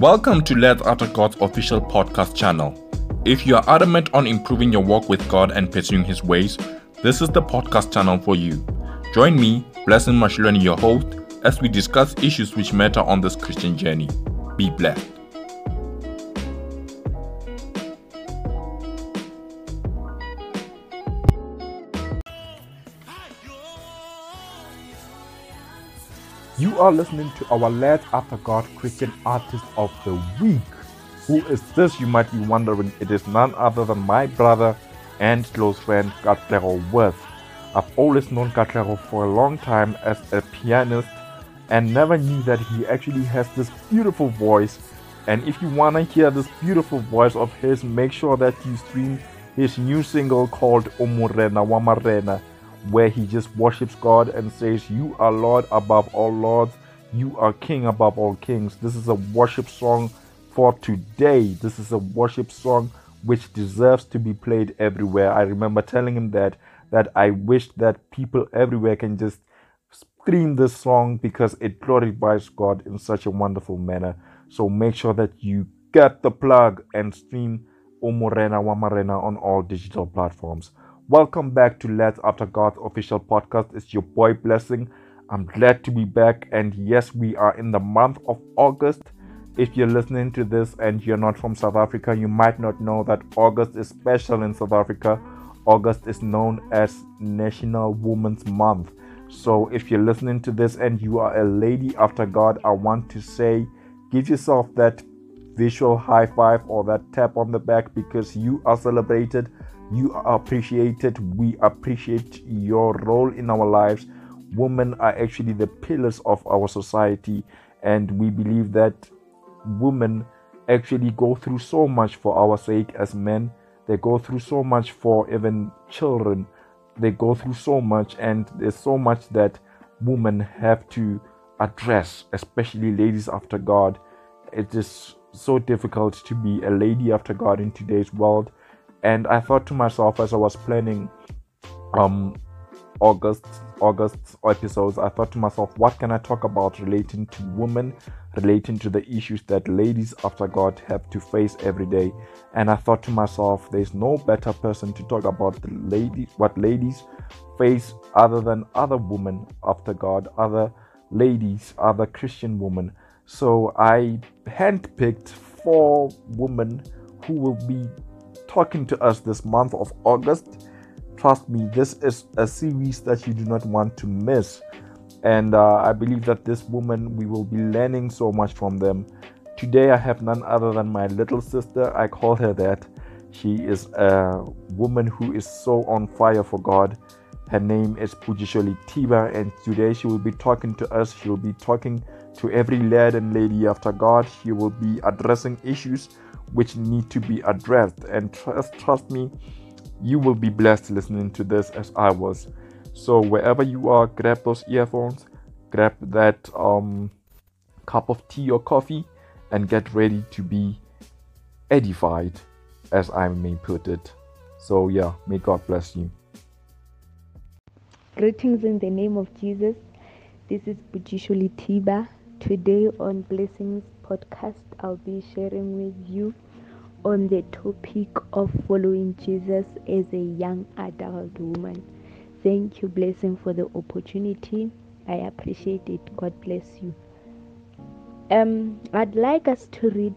Welcome to Lad After God's official podcast channel. If you are adamant on improving your walk with God and pursuing His ways, this is the podcast channel for you. Join me, Blessing Mashulani, your host, as we discuss issues which matter on this Christian journey. Be blessed. You are listening to our Lad After God Christian Artist of the Week. Who is this, you might be wondering? It is none other than my brother and close friend, Katlego Worth. I've always known Katlego for a long time as a pianist and never knew that he actually has this beautiful voice. And if you want to hear this beautiful voice of his, make sure that you stream his new single called Omurena Wamarena where he just worships God and says, You are Lord above all lords, you are King above all kings. This is a worship song for today. This is a worship song which deserves to be played everywhere. I remember telling him that that I wish that people everywhere can just stream this song because it glorifies God in such a wonderful manner. So make sure that you get the plug and stream Omorena Wamarena on all digital platforms. Welcome back to Lad After God's official podcast. It's your boy Blessing. I'm glad to be back. And yes, we are in the month of August. If you're listening to this and you're not from South Africa, you might not know that August is special in South Africa. August is known as National Women's Month. So if you're listening to this and you are a lady after God, I want to say give yourself that visual high five or that tap on the back because you are celebrated you are appreciated. We appreciate your role in our lives. Women are actually the pillars of our society, and we believe that women actually go through so much for our sake as men. They go through so much for even children. They go through so much, and there's so much that women have to address, especially ladies after God. It is so difficult to be a lady after God in today's world and I thought to myself as I was planning um August August episodes, I thought to myself, what can I talk about relating to women, relating to the issues that ladies after God have to face every day? And I thought to myself, there's no better person to talk about the ladies, what ladies face other than other women after God, other ladies, other Christian women. So I handpicked four women who will be talking to us this month of August. Trust me, this is a series that you do not want to miss. And uh, I believe that this woman, we will be learning so much from them. Today, I have none other than my little sister. I call her that. She is a woman who is so on fire for God. Her name is Pujisholi Tiba, and today she will be talking to us. She will be talking to every lad and lady after God. She will be addressing issues which need to be addressed. And trust, trust me, you will be blessed listening to this as I was. So wherever you are, grab those earphones, grab that um, cup of tea or coffee, and get ready to be edified, as I may put it. So yeah, may God bless you. Greetings in the name of Jesus. This is Bujishuli Tiba. Today on Blessings podcast, I'll be sharing with you on the topic of following Jesus as a young adult woman. Thank you, Blessing, for the opportunity. I appreciate it. God bless you. Um, I'd like us to read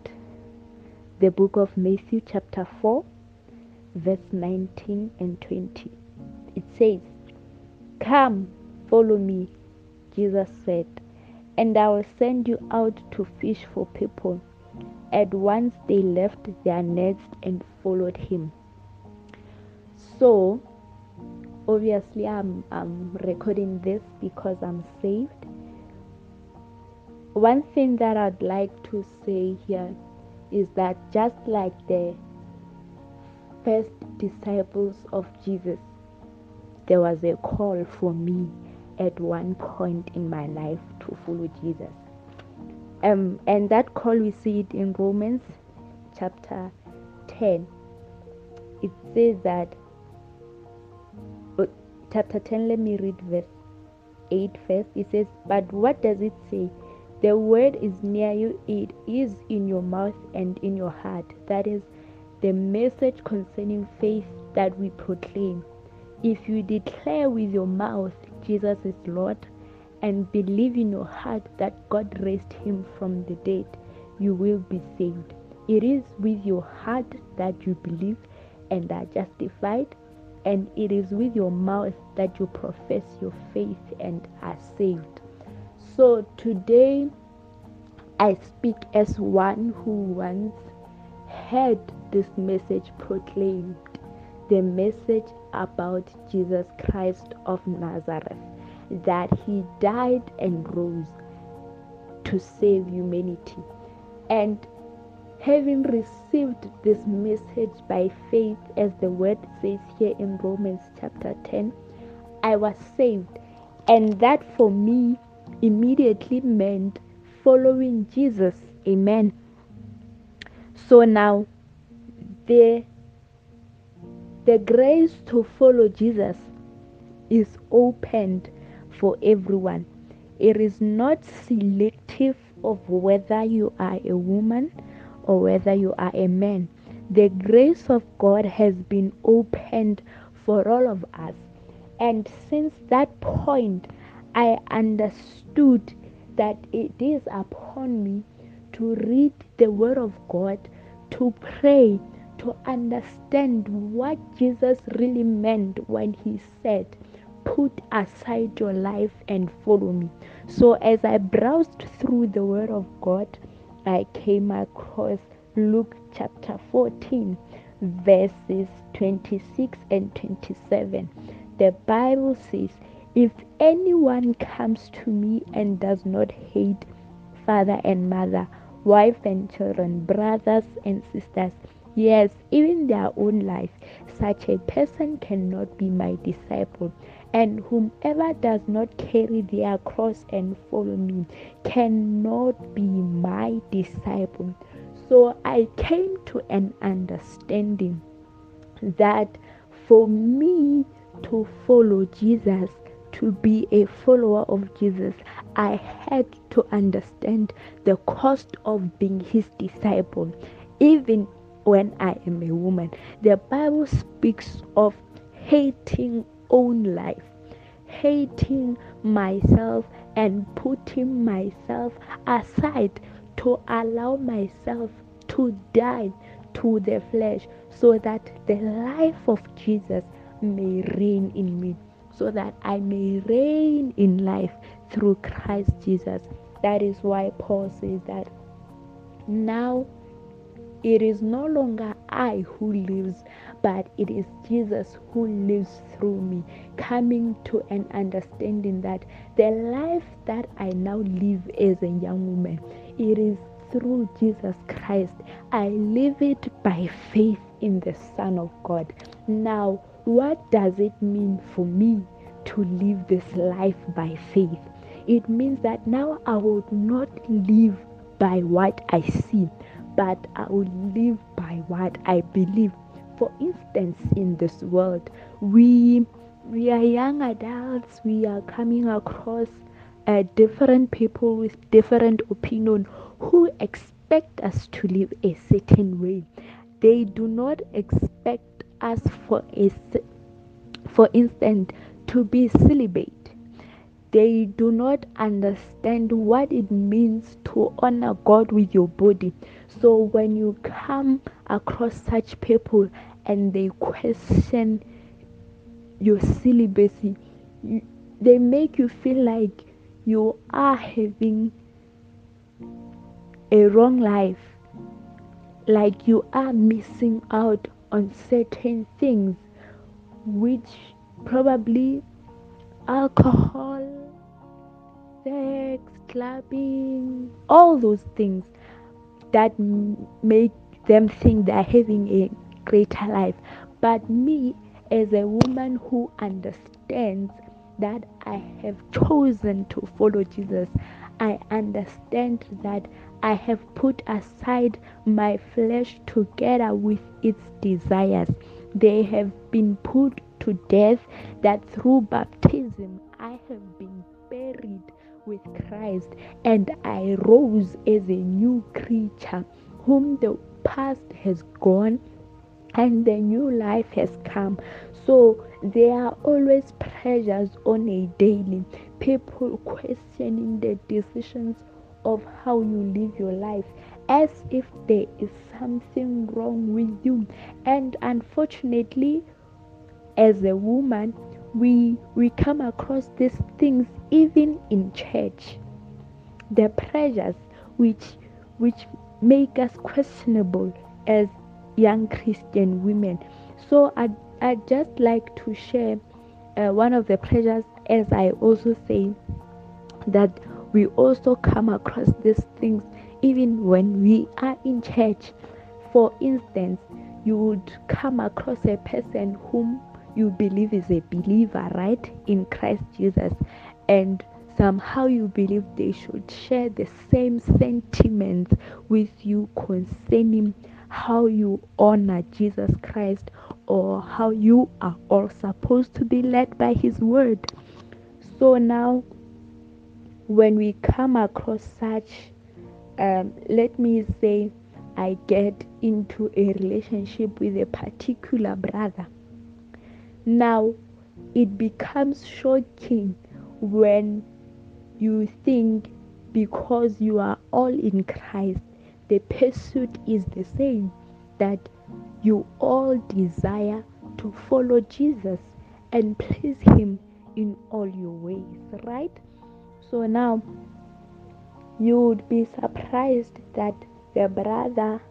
the book of Matthew, chapter 4, verse 19 and 20. It says, Come, follow me, Jesus said and I will send you out to fish for people. At once they left their nets and followed him. So, obviously, I'm, I'm recording this because I'm saved. One thing that I'd like to say here is that just like the first disciples of Jesus, there was a call for me at one point in my life to follow Jesus. Um, and that call we see it in Romans chapter 10. It says that, uh, chapter 10, let me read verse 8 first. It says, But what does it say? The word is near you, it is in your mouth and in your heart. That is the message concerning faith that we proclaim. If you declare with your mouth Jesus is Lord and believe in your heart that God raised him from the dead, you will be saved. It is with your heart that you believe and are justified, and it is with your mouth that you profess your faith and are saved. So today I speak as one who once heard this message proclaimed the message about Jesus Christ of Nazareth that he died and rose to save humanity. And having received this message by faith, as the word says here in Romans chapter 10, I was saved. And that for me immediately meant following Jesus. Amen. So now, the, the grace to follow Jesus is opened for everyone. It is not selective of whether you are a woman or whether you are a man. The grace of God has been opened for all of us. And since that point, I understood that it is upon me to read the Word of God, to pray, to understand what Jesus really meant when He said, put aside your life and follow me. So, as I browsed through the Word of God, I came across Luke chapter 14, verses 26 and 27. The Bible says, If anyone comes to me and does not hate father and mother, wife and children, brothers and sisters, yes, even their own life, such a person cannot be my disciple. And whomever does not carry their cross and follow me cannot be my disciple. So I came to an understanding that for me to follow Jesus, to be a follower of Jesus, I had to understand the cost of being his disciple, even when I am a woman. The Bible speaks of hating own life, hating myself and putting myself aside to allow myself to die to the flesh so that the life of Jesus may reign in me, so that I may reign in life through Christ Jesus. That is why Paul says that now it is no longer I who lives, but it is Jesus who lives through me, coming to an understanding that the life that I now live as a young woman, it is through Jesus Christ. I live it by faith in the Son of God. Now, what does it mean for me to live this life by faith? It means that now I will not live by what I see, but I will live by what I believe. For instance, in this world, we we are young adults. We are coming across uh, different people with different opinion who expect us to live a certain way. They do not expect us, for a, for instance, to be celibate they do not understand what it means to honor God with your body. So when you come across such people and they question your celibacy, you, they make you feel like you are having a wrong life, like you are missing out on certain things, which probably alcohol, sex, clubbing, all those things that make them think they're having a greater life. But me, as a woman who understands that I have chosen to follow Jesus, I understand that I have put aside my flesh together with its desires. They have been put to death, that through baptism I have been buried with Christ and I rose as a new creature whom the past has gone and the new life has come. So there are always pressures on a daily. People questioning the decisions of how you live your life as if there is something wrong with you. And unfortunately, as a woman, we we come across these things even in church. The pressures which which make us questionable as young Christian women. So I I just like to share uh, one of the pressures as I also say that we also come across these things even when we are in church. For instance, you would come across a person whom you believe is a believer, right, in Christ Jesus, and somehow you believe they should share the same sentiments with you concerning how you honor Jesus Christ or how you are all supposed to be led by His word. So now, when we come across such, um, let me say, I get into a relationship with a particular brother. Now, it becomes shocking when you think because you are all in Christ, the pursuit is the same, that you all desire to follow Jesus and please Him in all your ways, right? So now you would be surprised that the brother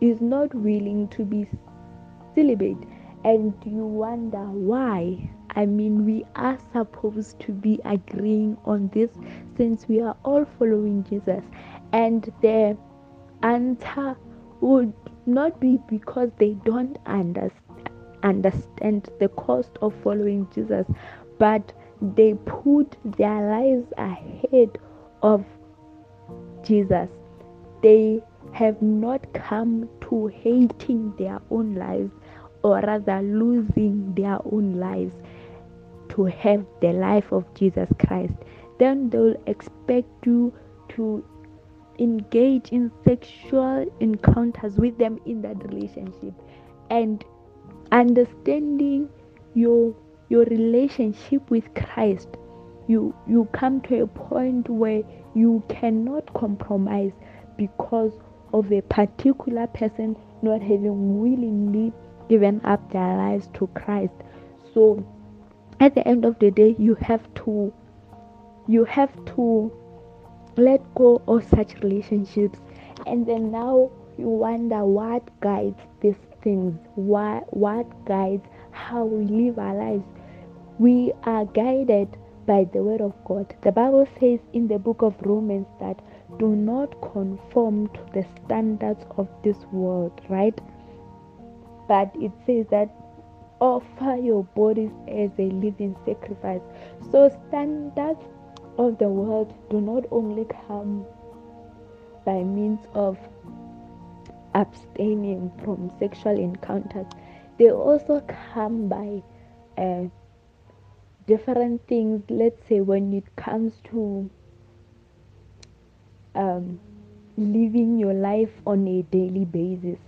is not willing to be celibate and you wonder why. I mean, we are supposed to be agreeing on this since we are all following Jesus, and the answer would not be because they don't understand understand the cost of following Jesus, but they put their lives ahead of Jesus. They have not come to hating their own lives or rather losing their own lives to have the life of Jesus Christ. Then they'll expect you to engage in sexual encounters with them in that relationship and understanding your your relationship with Christ you you come to a point where you cannot compromise because of a particular person not having willingly given up their lives to Christ. So at the end of the day you have to you have to let go of such relationships. And then now you wonder what guides these things? What what guides how we live our lives? We are guided by the word of god. The bible says in the book of romans that do not conform to the standards of this world right but it says that offer your bodies as a living sacrifice. So standards of the world do not only come by means of abstaining from sexual encounters, they also come by uh, different things. Let's say when it comes to um, living your life on a daily basis,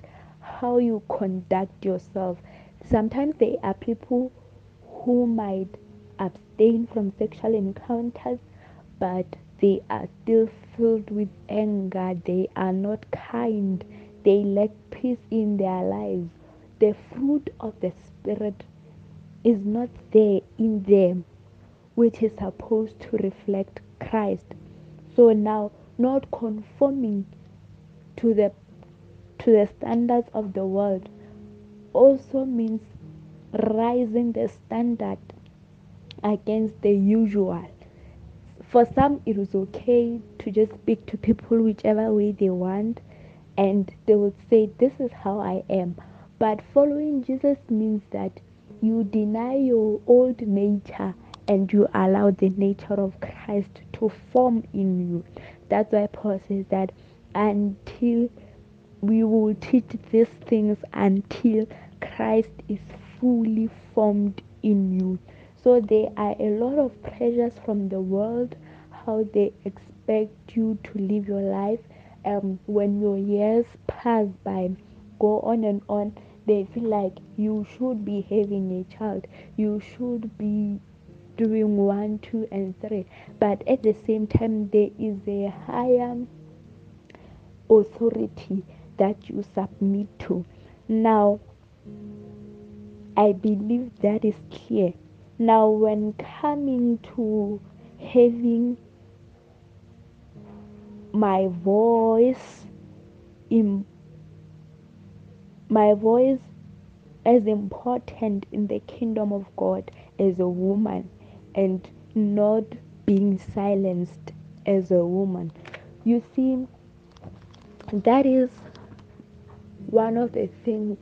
how you conduct yourself. Sometimes there are people who might abstain from sexual encounters but they are still filled with anger. They are not kind. They lack peace in their lives. The fruit of the Spirit is not there in them, which is supposed to reflect Christ. So now, not conforming to the to the standards of the world also means rising the standard against the usual. For some it was okay to just speak to people whichever way they want and they would say this is how i am. But following jesus means that you deny your old nature and you allow the nature of christ to form in you. That's why paul says that until we will teach these things until christ is fully formed in you so there are a lot of pressures from the world. how they expect you to live your life. Um, when your years pass by, go on and on, they feel like you should be having a child. You should be doing one, two, and three. But at the same time, there is a higher authority that you submit to. Now, I believe that is clear. Now, when coming to having my voice in my voice as important in the kingdom of God as a woman and not being silenced as a woman. You see, that is one of the things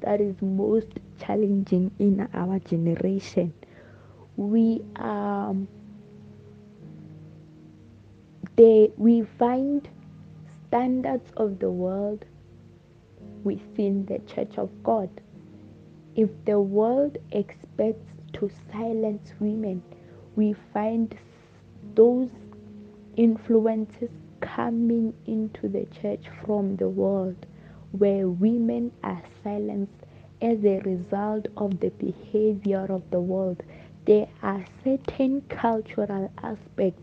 that is most challenging in our generation. We um they we find standards of the world within the church of God. If the world expects to silence women, we find those influences coming into the church from the world where women are silenced as a result of the behavior of the world. There are certain cultural aspects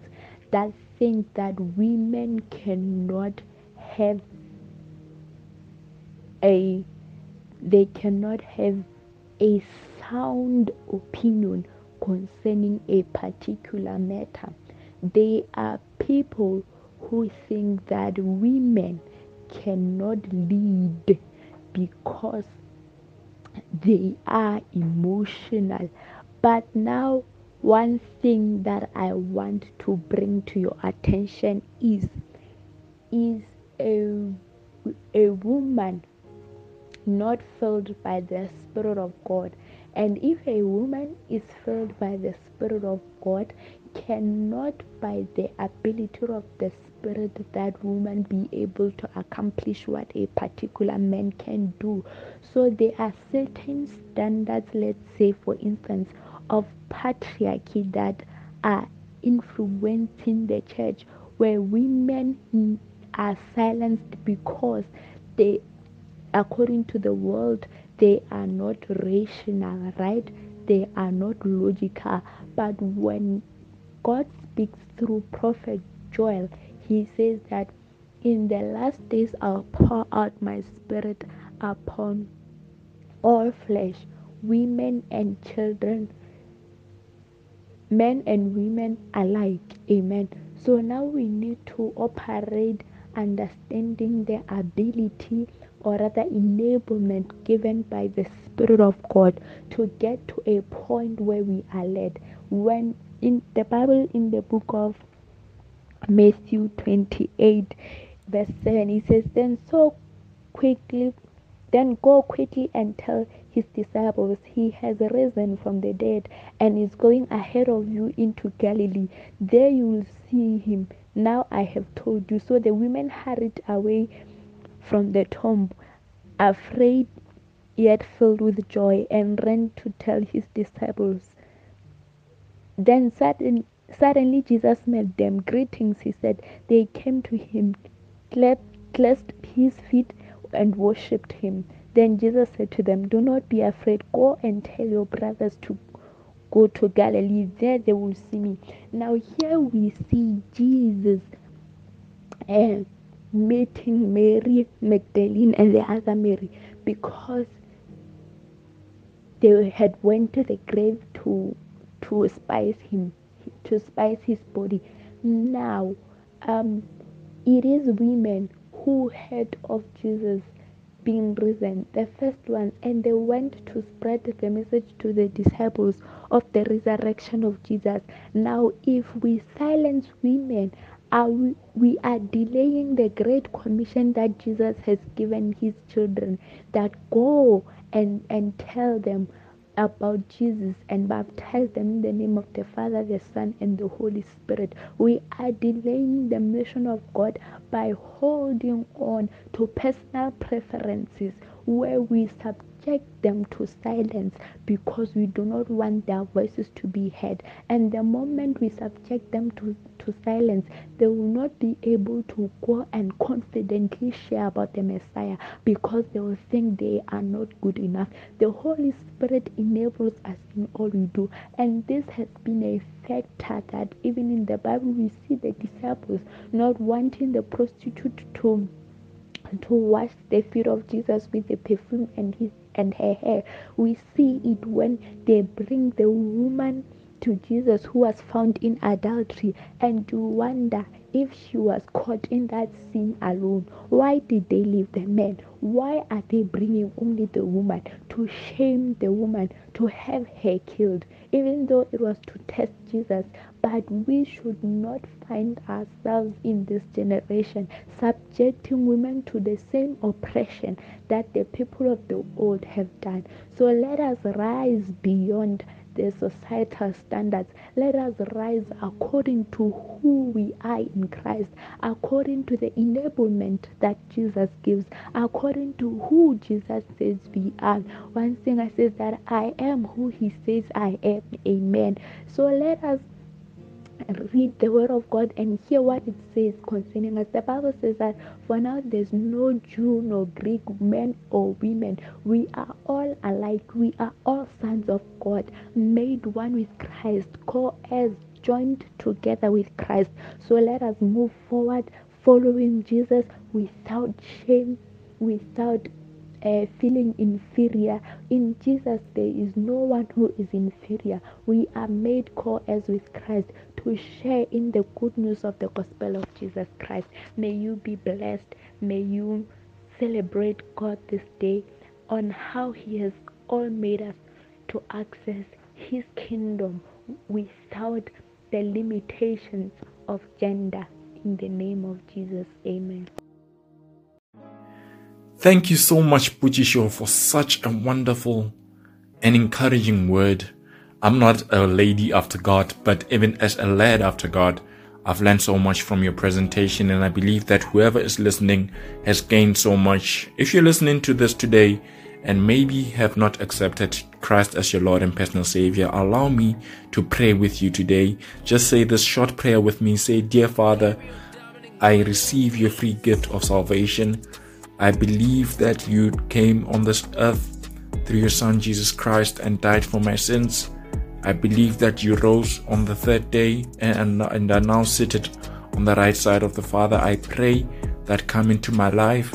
that think that women cannot have a they cannot have a sound opinion concerning a particular matter. They are people who think that women cannot lead because they are emotional. But now, one thing that I want to bring to your attention is is a, a woman not filled by the Spirit of God. And if a woman is filled by the Spirit of God, cannot by the ability of the spirit that woman be able to accomplish what a particular man can do so there are certain standards let's say for instance of patriarchy that are influencing the church where women are silenced because they according to the world they are not rational right they are not logical but when God speaks through Prophet Joel. He says that in the last days I'll pour out my spirit upon all flesh, women and children, men and women alike. Amen. So now we need to operate understanding the ability or rather enablement given by the Spirit of God to get to a point where we are led. When in the Bible, in the book of Matthew 28, verse 7, He says, Then so quickly, then go quickly and tell his disciples, He has risen from the dead and is going ahead of you into Galilee. There you will see him. Now I have told you. So the women hurried away from the tomb, afraid yet filled with joy, and ran to tell his disciples. Then sudden, suddenly Jesus met them. Greetings, he said. They came to him, clasped his feet, and worshipped him. Then Jesus said to them, Do not be afraid. Go and tell your brothers to go to Galilee. There they will see me. Now, here we see Jesus uh, meeting Mary Magdalene and the other Mary because they had went to the grave to to spice him, to spice his body. Now, um, it is women who heard of Jesus being risen, the first one, and they went to spread the message to the disciples of the resurrection of Jesus. Now, if we silence women, are we, we are delaying the great commission that Jesus has given his children that go and, and tell them about Jesus and baptize them in the name of the Father, the Son, and the Holy Spirit. We are delaying the mission of God by holding on to personal preferences where we subject subject them to silence because we do not want their voices to be heard. And the moment we subject them to, to silence, they will not be able to go and confidently share about the Messiah because they will think they are not good enough. The Holy Spirit enables us in all we do. And this has been a factor that even in the Bible we see the disciples not wanting the prostitute to to wash the feet of Jesus with the perfume and his and her hair. We see it when they bring the woman to Jesus who was found in adultery and you wonder if she was caught in that sin alone, why did they leave the man? Why are they bringing only the woman to shame the woman, to have her killed, even though it was to test Jesus? But we should not find ourselves in this generation subjecting women to the same oppression that the people of the old have done. So let us rise beyond the societal standards. Let us rise according to who we are in Christ, according to the enablement that Jesus gives, according to who Jesus says we are. One singer says that I am who he says I am. Amen. So let us read the word of God and hear what it says concerning us. The Bible says that for now there's no Jew nor Greek, men or women. We are all alike. We are all sons of God, made one with Christ, co heirs, joined together with Christ. So let us move forward following Jesus without shame, without uh, feeling inferior. In Jesus, there is no one who is inferior. We are made co heirs with Christ to share in the good news of the gospel of Jesus Christ. May you be blessed. May you celebrate God this day on how He has all made us to access His kingdom without the limitations of gender. In the name of Jesus, amen. Thank you so much, Puchisho, for such a wonderful and encouraging word. I'm not a lady after God, but even as a lad after God, I've learned so much from your presentation, and I believe that whoever is listening has gained so much. If you're listening to this today and maybe have not accepted Christ as your Lord and personal Savior, allow me to pray with you today. Just say this short prayer with me. Say, Dear Father, I receive your free gift of salvation. I believe that you came on this earth through your Son Jesus Christ and died for my sins. I believe that you rose on the third day and, and are now seated on the right side of the Father. I pray that come into my life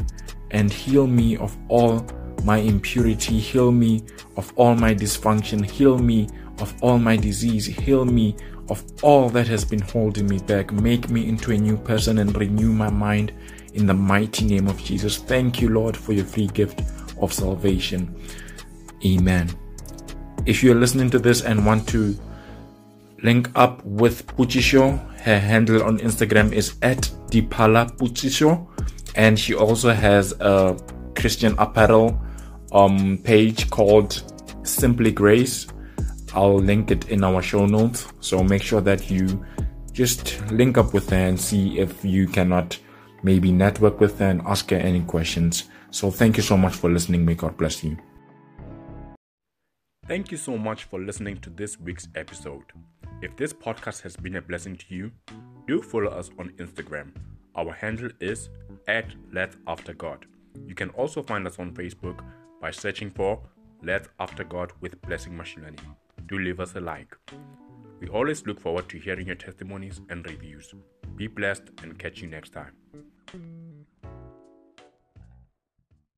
and heal me of all my impurity, heal me of all my dysfunction, heal me of all my disease, heal me of all that has been holding me back. Make me into a new person and renew my mind in the mighty name of Jesus. Thank you, Lord, for your free gift of salvation. Amen. If you're listening to this and want to link up with Puchisho, her handle on Instagram is at Dipala Puchisho, and she also has a Christian apparel um, page called Simply Grace. I'll link it in our show notes. So make sure that you just link up with her and see if you cannot maybe network with her and ask her any questions. So thank you so much for listening. May God bless you. Thank you so much for listening to this week's episode. If this podcast has been a blessing to you, do follow us on Instagram. Our handle is at Lad After God. You can also find us on Facebook by searching for Lad After God with Blessing Mashilani. Do leave us a like. We always look forward to hearing your testimonies and reviews. Be blessed and catch you next time.